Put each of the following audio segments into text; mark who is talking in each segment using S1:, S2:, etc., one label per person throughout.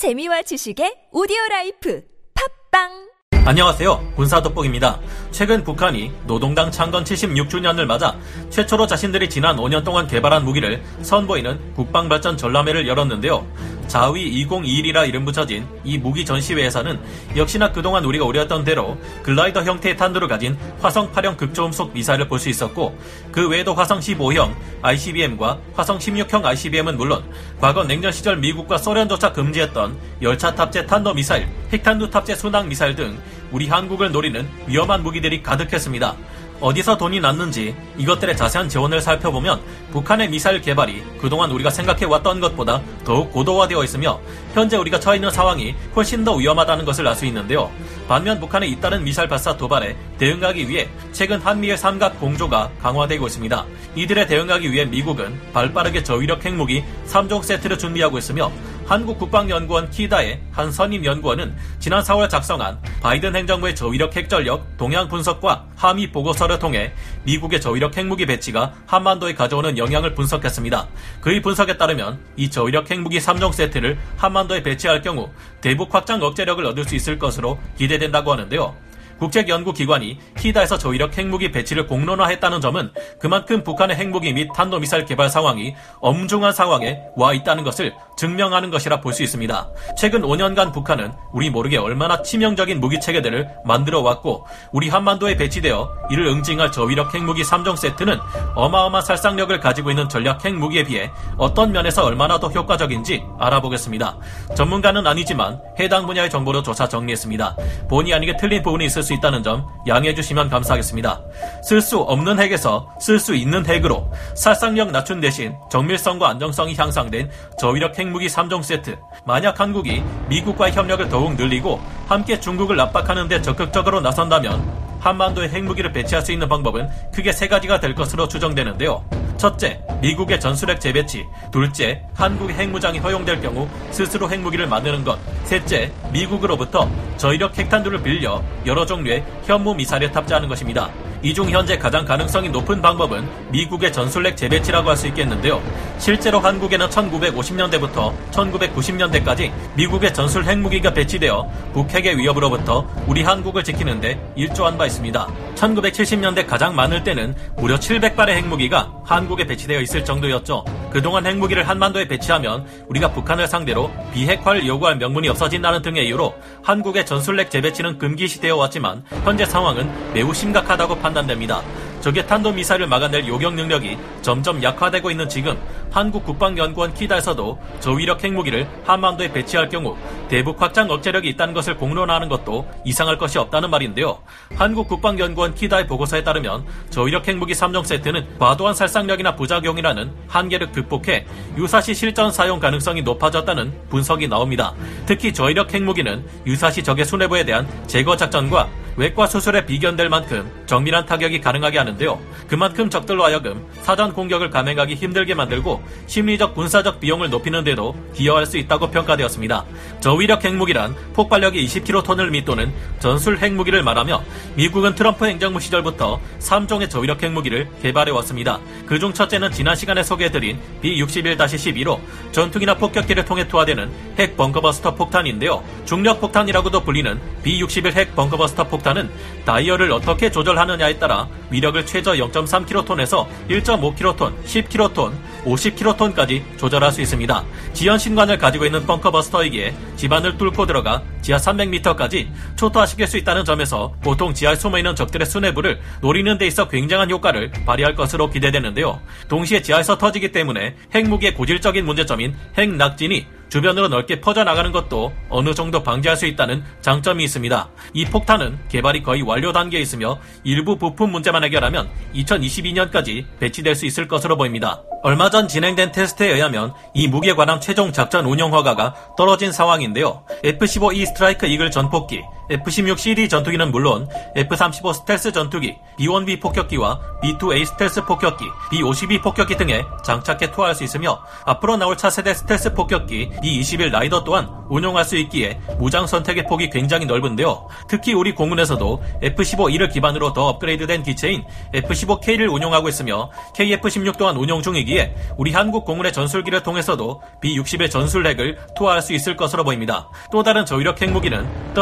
S1: 재미와 지식의 오디오 라이프 팟빵
S2: 안녕하세요. 군사돋보기입니다. 최근 북한이 노동당 창건 76주년을 맞아 최초로 자신들이 지난 5년 동안 개발한 무기를 선보이는 국방발전 전람회를 열었는데요. 자위 2021이라 이름 붙여진 이 무기 전시회에서는 역시나 그동안 우리가 우려했던 대로 글라이더 형태의 탄두를 가진 화성 8형 극초음속 미사일을 볼 수 있었고 그 외에도 화성 15형 ICBM과 화성 16형 ICBM은 물론 과거 냉전 시절 미국과 소련조차 금지했던 열차 탑재 탄도 미사일, 핵탄두 탑재 순항 미사일 등 우리 한국을 노리는 위험한 무기들이 가득했습니다. 어디서 돈이 났는지 이것들의 자세한 재원을 살펴보면 북한의 미사일 개발이 그동안 우리가 생각해왔던 것보다 더욱 고도화되어 있으며 현재 우리가 처해 있는 상황이 훨씬 더 위험하다는 것을 알 수 있는데요. 반면 북한의 잇따른 미사일 발사 도발에 대응하기 위해 최근 한미일 삼각 공조가 강화되고 있습니다. 이들에 대응하기 위해 미국은 발빠르게 저위력 핵무기 3종 세트를 준비하고 있으며 한국국방연구원 키다의 한 선임 연구원은 지난 4월 작성한 바이든 행정부의 저위력 핵전력 동향 분석과 함의 보고서를 통해 미국의 저위력 핵무기 배치가 한반도에 가져오는 영향을 분석했습니다. 그의 분석에 따르면 이 저위력 핵무기 3종 세트를 한반도에 배치할 경우 대북 확장 억제력을 얻을 수 있을 것으로 기대된다고 하는데요. 국책연구기관이 키다에서 저위력 핵무기 배치를 공론화했다는 점은 그만큼 북한의 핵무기 및 탄도미사일 개발 상황이 엄중한 상황에 와 있다는 것을 증명하는 것이라 볼 수 있습니다. 최근 5년간 북한은 우리 모르게 얼마나 치명적인 무기 체계들을 만들어 왔고 우리 한반도에 배치되어 이를 응징할 저위력 핵무기 3종 세트는 어마어마한 살상력을 가지고 있는 전략 핵무기에 비해 어떤 면에서 얼마나 더 효과적인지 알아보겠습니다. 전문가는 아니지만 해당 분야의 정보로 조사 정리했습니다. 본의 아니게 틀린 부분이 있을 수 있다는 점 양해해 주시면 감사하겠습니다. 쓸 수 없는 핵에서 쓸 수 있는 핵으로 살상력 낮춘 대신 정밀성과 안정성이 향상된 저위력 핵 무기 3종 세트. 만약 한국이 미국과의 협력을 더욱 늘리고 함께 중국을 압박하는 데 적극적으로 나선다면 한반도에 핵무기를 배치할 수 있는 방법은 크게 세 가지가 될 것으로 추정되는데요. 첫째, 미국의 전술핵 재배치. 둘째, 한국의 핵무장이 허용될 경우 스스로 핵무기를 만드는 것. 셋째, 미국으로부터 저위력 핵탄두를 빌려 여러 종류의 현무 미사일에 탑재하는 것입니다. 이 중 현재 가장 가능성이 높은 방법은 미국의 전술핵 재배치라고 할 수 있겠는데요. 실제로 한국에는 1950년대부터 1990년대까지 미국의 전술 핵무기가 배치되어 북핵의 위협으로부터 우리 한국을 지키는데 일조한 바 있습니다. 1970년대 가장 많을 때는 무려 700발의 핵무기가 한국에 배치되어 있을 정도였죠. 그동안 핵무기를 한반도에 배치하면 우리가 북한을 상대로 비핵화를 요구할 명분이 없어진다는 등의 이유로 한국의 전술핵 재배치는 금기시되어 왔지만 현재 상황은 매우 심각하다고 판단 됩니다. 적의 탄도미사일을 막아낼 요격 능력이 점점 약화되고 있는 지금 한국 국방연구원 키다에서도 저위력 핵무기를 한반도에 배치할 경우 대북 확장 억제력이 있다는 것을 공론화하는 것도 이상할 것이 없다는 말인데요. 한국 국방연구원 키다의 보고서에 따르면 저위력 핵무기 3종 세트는 과도한 살상력이나 부작용이라는 한계를 극복해 유사시 실전 사용 가능성이 높아졌다는 분석이 나옵니다. 특히 저위력 핵무기는 유사시 적의 수뇌부에 대한 제거 작전과 외과 수술에 비견될 만큼 정밀한 타격이 가능하게 하는 데요. 그만큼 적들로 하여금 사전 공격을 감행하기 힘들게 만들고 심리적 군사적 비용을 높이는 데도 기여할 수 있다고 평가되었습니다. 저위력 핵무기란 폭발력이 20킬로톤을 밑도는 전술 핵무기를 말하며 미국은 트럼프 행정부 시절부터 3종의 저위력 핵무기를 개발해 왔습니다. 그중 첫째는 지난 시간에 소개해드린 B-61-12로 전투기나 폭격기를 통해 투하되는 핵 벙커버스터 폭탄인데요. 중력 폭탄이라고도 불리는 B-61 핵 벙커버스터 폭탄은 다이얼을 어떻게 조절하느냐에 따라 위력을 최저 0.3킬로톤에서 1.5킬로톤, 10킬로톤, 50킬로톤까지 조절할 수 있습니다. 지연 신관을 가지고 있는 벙커버스터이기에 집안을 뚫고 들어가 지하 300m까지 초토화시킬 수 있다는 점에서 보통 지하에 숨어있는 적들의 수뇌부를 노리는 데 있어 굉장한 효과를 발휘할 것으로 기대되는데요. 동시에 지하에서 터지기 때문에 핵무기의 고질적인 문제점인 핵낙진이 주변으로 넓게 퍼져나가는 것도 어느 정도 방지할 수 있다는 장점이 있습니다. 이 폭탄은 개발이 거의 완료 단계에 있으며 일부 부품 문제만 해결하면 2022년까지 배치될 수 있을 것으로 보입니다. 얼마 전 진행된 테스트에 의하면 이 무기에 관한 최종 작전 운영 허가가 떨어진 상황인데요. F-15E 스트라이크 이글 전폭기, F-16CD 전투기는 물론 F-35 스텔스 전투기, B-1B 폭격기와 B-2A 스텔스 폭격기, B-52 폭격기 등에 장착해 투하할 수 있으며 앞으로 나올 차세대 스텔스 폭격기 B-21 라이더 또한 운용할 수 있기에 무장 선택의 폭이 굉장히 넓은데요. 특히 우리 공군에서도 F-15E를 기반으로 더 업그레이드된 기체인 F-15K를 운용하고 있으며 KF-16 또한 운용 중이기에 우리 한국 공군의 전술기를 통해서도 B-61 전술핵을 투하할 수 있을 것으로 보입니다. 또 다른 저위력 핵무기는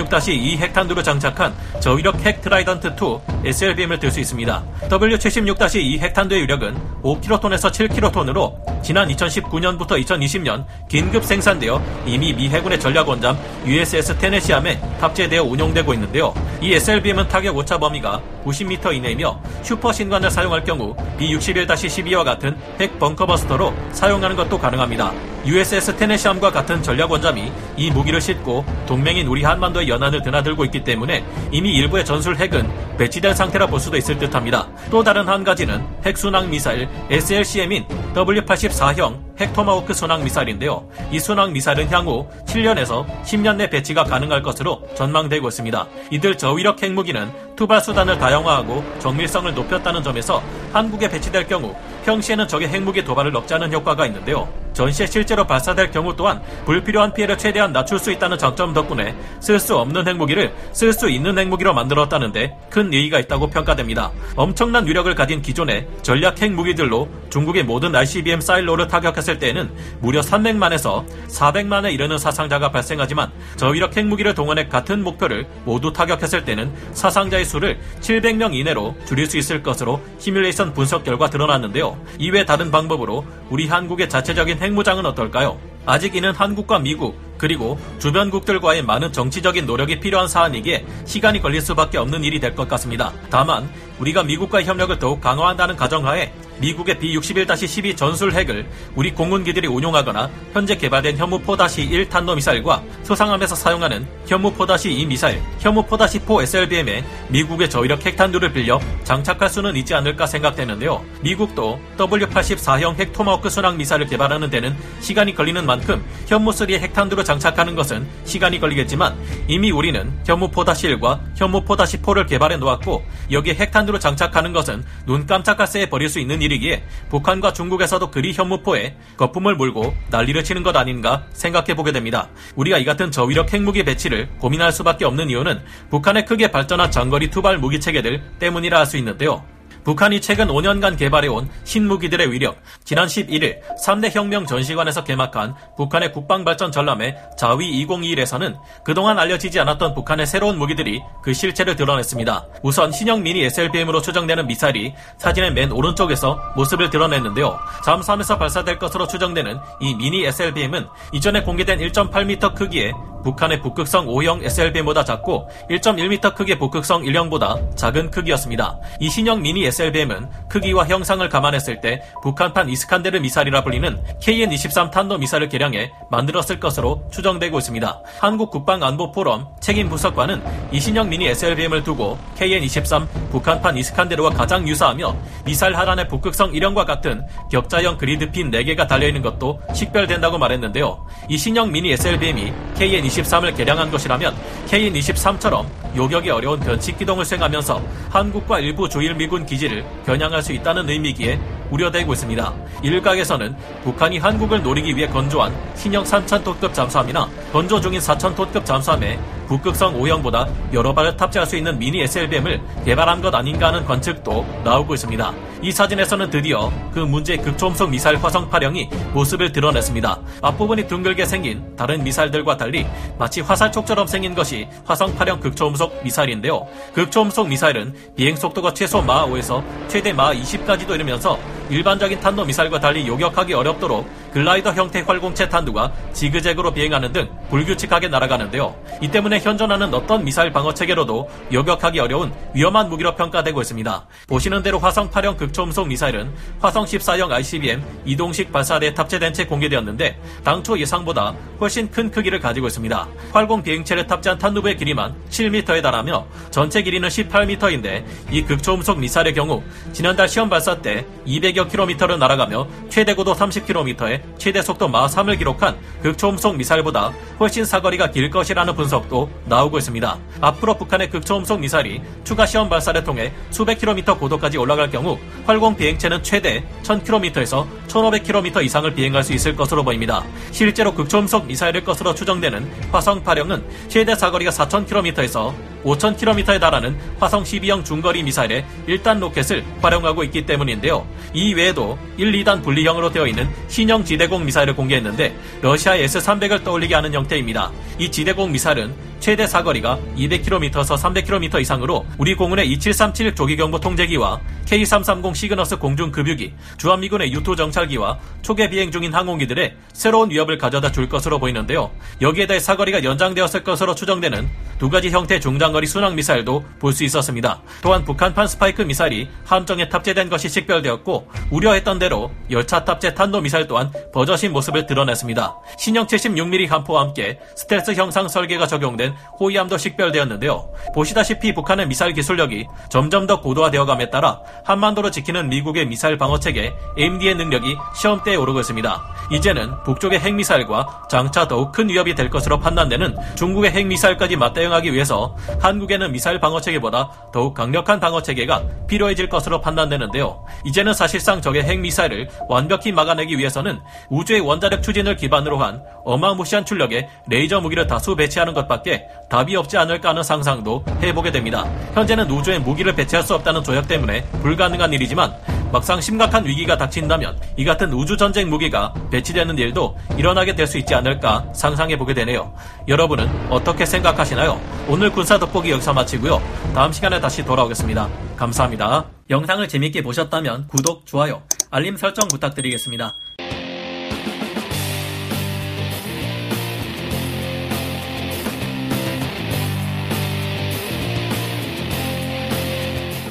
S2: W76-2 핵탄두로 장착한 저위력 핵 트라이던트2 SLBM을 들 수 있습니다. W76-2 핵탄두의 위력은 5킬로톤에서 7킬로톤으로 지난 2019년부터 2020년 긴급 생산되어 이미 미 해군의 전략 원잠 USS 테네시함에 탑재되어 운용되고 있는데요. 이 SLBM은 타격 오차 범위가 90m 이내이며 슈퍼 신관을 사용할 경우 B61-12와 같은 핵 벙커버스터로 사용하는 것도 가능합니다. USS 테네시함과 같은 전략 원잠이 이 무기를 싣고 동맹인 우리 한반도의 연안을 드나들고 있기 때문에 이미 일부의 전술 핵은 배치된 상태라 볼 수도 있을 듯합니다. 또 다른 한 가지는 핵순항 미사일 SLCM인 W84형 핵토마호크 순항 미사일인데요. 이 순항 미사일은 향후 7년에서 10년 내 배치가 가능할 것으로 전망되고 있습니다. 이들 저위력 핵무기는 투발 수단을 다양화하고 정밀성을 높였다는 점에서 한국에 배치될 경우 평시에는 적의 핵무기 도발을 억제하는 효과가 있는데요. 전시에 실제로 발사될 경우 또한 불필요한 피해를 최대한 낮출 수 있다는 장점 덕분에 쓸 수 없는 핵무기를 쓸 수 있는 핵무기로 만들었다는데 큰 의의가 있다고 평가됩니다. 엄청난 위력을 가진 기존의 전략 핵무기들로 중국의 모든 ICBM 사일로를 타격했을 때에는 무려 300만에서 400만에 이르는 사상자가 발생하지만 저위력 핵무기를 동원해 같은 목표를 모두 타격했을 때는 사상자의 수를 700명 이내로 줄일 수 있을 것으로 시뮬레이션 분석 결과 드러났는데요. 이외 다른 방법으로 우리 한국의 자체적인 핵무장은 어떨까요? 아직 이는 한국과 미국 그리고 주변국들과의 많은 정치적인 노력이 필요한 사안이기에 시간이 걸릴 수밖에 없는 일이 될 것 같습니다. 다만 우리가 미국과의 협력을 더욱 강화한다는 가정하에 미국의 B-61-12 전술 핵을 우리 공군기들이 운용하거나 현재 개발된 현무포-1 탄도 미사일과 소상함에서 사용하는 현무포-2 미사일, 현무포-4 SLBM에 미국의 저위력 핵탄두를 빌려 장착할 수는 있지 않을까 생각되는데요. 미국도 W-84형 핵 토마호크 순항 미사일을 개발하는 데는 시간이 걸리는 만큼 현무3의 핵탄두를 장착하는 것은 시간이 걸리겠지만 이미 우리는 현무포-1과 현무포-4를 개발해 놓았고 여기에 핵탄두를 장착하는 것은 눈 깜짝할 새에 버릴 수 있는 일이기에 북한과 중국에서도 그리 현무포에 거품을 물고 난리를 치는 것 아닌가 생각해 보게 됩니다. 우리가 이 같은 저위력 핵무기 배치를 고민할 수밖에 없는 이유는 북한의 크게 발전한 장거리 투발 무기 체계들 때문이라 할 수 있는데요. 북한이 최근 5년간 개발해온 신무기들의 위력, 지난 11일 3대 혁명 전시관에서 개막한 북한의 국방발전 전람회 자위 2021에서는 그동안 알려지지 않았던 북한의 새로운 무기들이 그 실체를 드러냈습니다. 우선 신형 미니 SLBM으로 추정되는 미사일이 사진의 맨 오른쪽에서 모습을 드러냈는데요. 잠수함에서 발사될 것으로 추정되는 이 미니 SLBM은 이전에 공개된 1.8m 크기의 북한의 북극성 5형 SLBM보다 작고 1.1m 크기의 북극성 1형보다 작은 크기였습니다. 이 신형 미니 SLBM은 크기와 형상을 감안했을 때 북한판 이스칸데르 미사일이라 불리는 KN-23 탄도 미사일을 개량해 만들었을 것으로 추정되고 있습니다. 한국 국방안보포럼 책임 부석관은 이 신형 미니 SLBM을 두고 KN-23 북한판 이스칸데르와 가장 유사하며 미사일 하단에 북극성 1형과 같은 격자형 그리드핀 4개가 달려있는 것도 식별된다고 말했는데요. 이 신형 미니 SLBM이 KN-23 을 개량한 것이라면 KN-23처럼 요격이 어려운 변칙 기동을 수행하면서 한국과 일부 조일 미군 기지를 겨냥할 수 있다는 의미기에 우려되고 있습니다. 일각에서는 북한이 한국을 노리기 위해 건조한 신형 3,000톤급 잠수함이나 건조 중인 4,000톤급 잠수함에 북극성 5형보다 여러 발을 탑재할 수 있는 미니 SLBM을 개발한 것 아닌가 하는 관측도 나오고 있습니다. 이 사진에서는 드디어 그 문제의 극초음속 미사일 화성 8형이 모습을 드러냈습니다. 앞부분이 둥글게 생긴 다른 미사일들과 달리 마치 화살촉처럼 생긴 것이 화성 8형 극초음속 미사일인데요. 극초음속 미사일은 비행 속도가 최소 마 5에서 최대 마 20까지도 이르면서 일반적인 탄도 미사일과 달리 요격하기 어렵도록 글라이더 형태 활공체 탄두가 지그재그로 비행하는 등 불규칙하게 날아가는데요. 이 때문에 현존하는 어떤 미사일 방어 체계로도 요격하기 어려운 위험한 무기로 평가되고 있습니다. 보시는 대로 화성 8형 극 극초음속 미사일은 화성 14형 ICBM 이동식 발사대에 탑재된 채 공개되었는데 당초 예상보다 훨씬 큰 크기를 가지고 있습니다. 활공 비행체를 탑재한 탄두부의 길이만 7m에 달하며 전체 길이는 18m인데 이 극초음속 미사일의 경우 지난달 시험 발사 때 200여 킬로미터를 날아가며 최대 고도 30km에 최대 속도 마 3을 기록한 극초음속 미사일보다 훨씬 사거리가 길 것이라는 분석도 나오고 있습니다. 앞으로 북한의 극초음속 미사일이 추가 시험 발사를 통해 수백 킬로미터 고도까지 올라갈 경우 활공 비행체는 최대 1000km에서 1500km 이상을 비행할 수 있을 것으로 보입니다. 실제로 극초음속 미사일일 것으로 추정되는 화성 8형은 최대 사거리가 4000km에서 5000km에 달하는 화성 12형 중거리 미사일의 1단 로켓을 활용하고 있기 때문인데요. 이 외에도 1, 2단 분리형으로 되어 있는 신형 지대공 미사일을 공개했는데 러시아의 S-300을 떠올리게 하는 형태입니다. 이 지대공 미사일은 최대 사거리가 200km에서 300km 이상으로 우리 공군의 E-737 조기경보 통제기와 KC-330 시그너스 공중 급유기, 주한미군의 U-2 정찰기와 초계 비행 중인 항공기들의 새로운 위협을 가져다 줄 것으로 보이는데요. 여기에 더해 사거리가 연장되었을 것으로 추정되는 두 가지 형태의 중장거리 순항 미사일도 볼 수 있었습니다. 또한 북한판 스파이크 미사일이 함정에 탑재된 것이 식별되었고 우려했던 대로 열차 탑재 탄도 미사일 또한 버젓이 모습을 드러냈습니다. 신형 76mm 함포와 함께 스텔스 형상 설계가 적용된 호위함도 식별되었는데요. 보시다시피 북한의 미사일 기술력이 점점 더 고도화되어감에 따라 한반도를 지키는 미국의 미사일 방어 체계 AMD의 능력 이 시험대에 오르고 있습니다. 이제는 북쪽의 핵미사일과 장차 더욱 큰 위협이 될 것으로 판단되는 중국의 핵미사일까지 맞대응하기 위해서 한국에는 미사일 방어체계보다 더욱 강력한 방어체계가 필요해질 것으로 판단되는데요. 이제는 사실상 적의 핵미사일을 완벽히 막아내기 위해서는 우주의 원자력 추진을 기반으로 한 어마무시한 출력의 레이저 무기를 다수 배치하는 것밖에 답이 없지 않을까 하는 상상도 해보게 됩니다. 현재는 우주에 무기를 배치할 수 없다는 조약 때문에 불가능한 일이지만 막상 심각한 위기가 닥친다면 이 같은 우주 전쟁 무기가 배치되는 일도 일어나게 될 수 있지 않을까 상상해 보게 되네요. 여러분은 어떻게 생각하시나요? 오늘 군사 돋보기 여기서 마치고요. 다음 시간에 다시 돌아오겠습니다. 감사합니다. 영상을 재밌게 보셨다면 구독, 좋아요, 알림 설정 부탁드리겠습니다.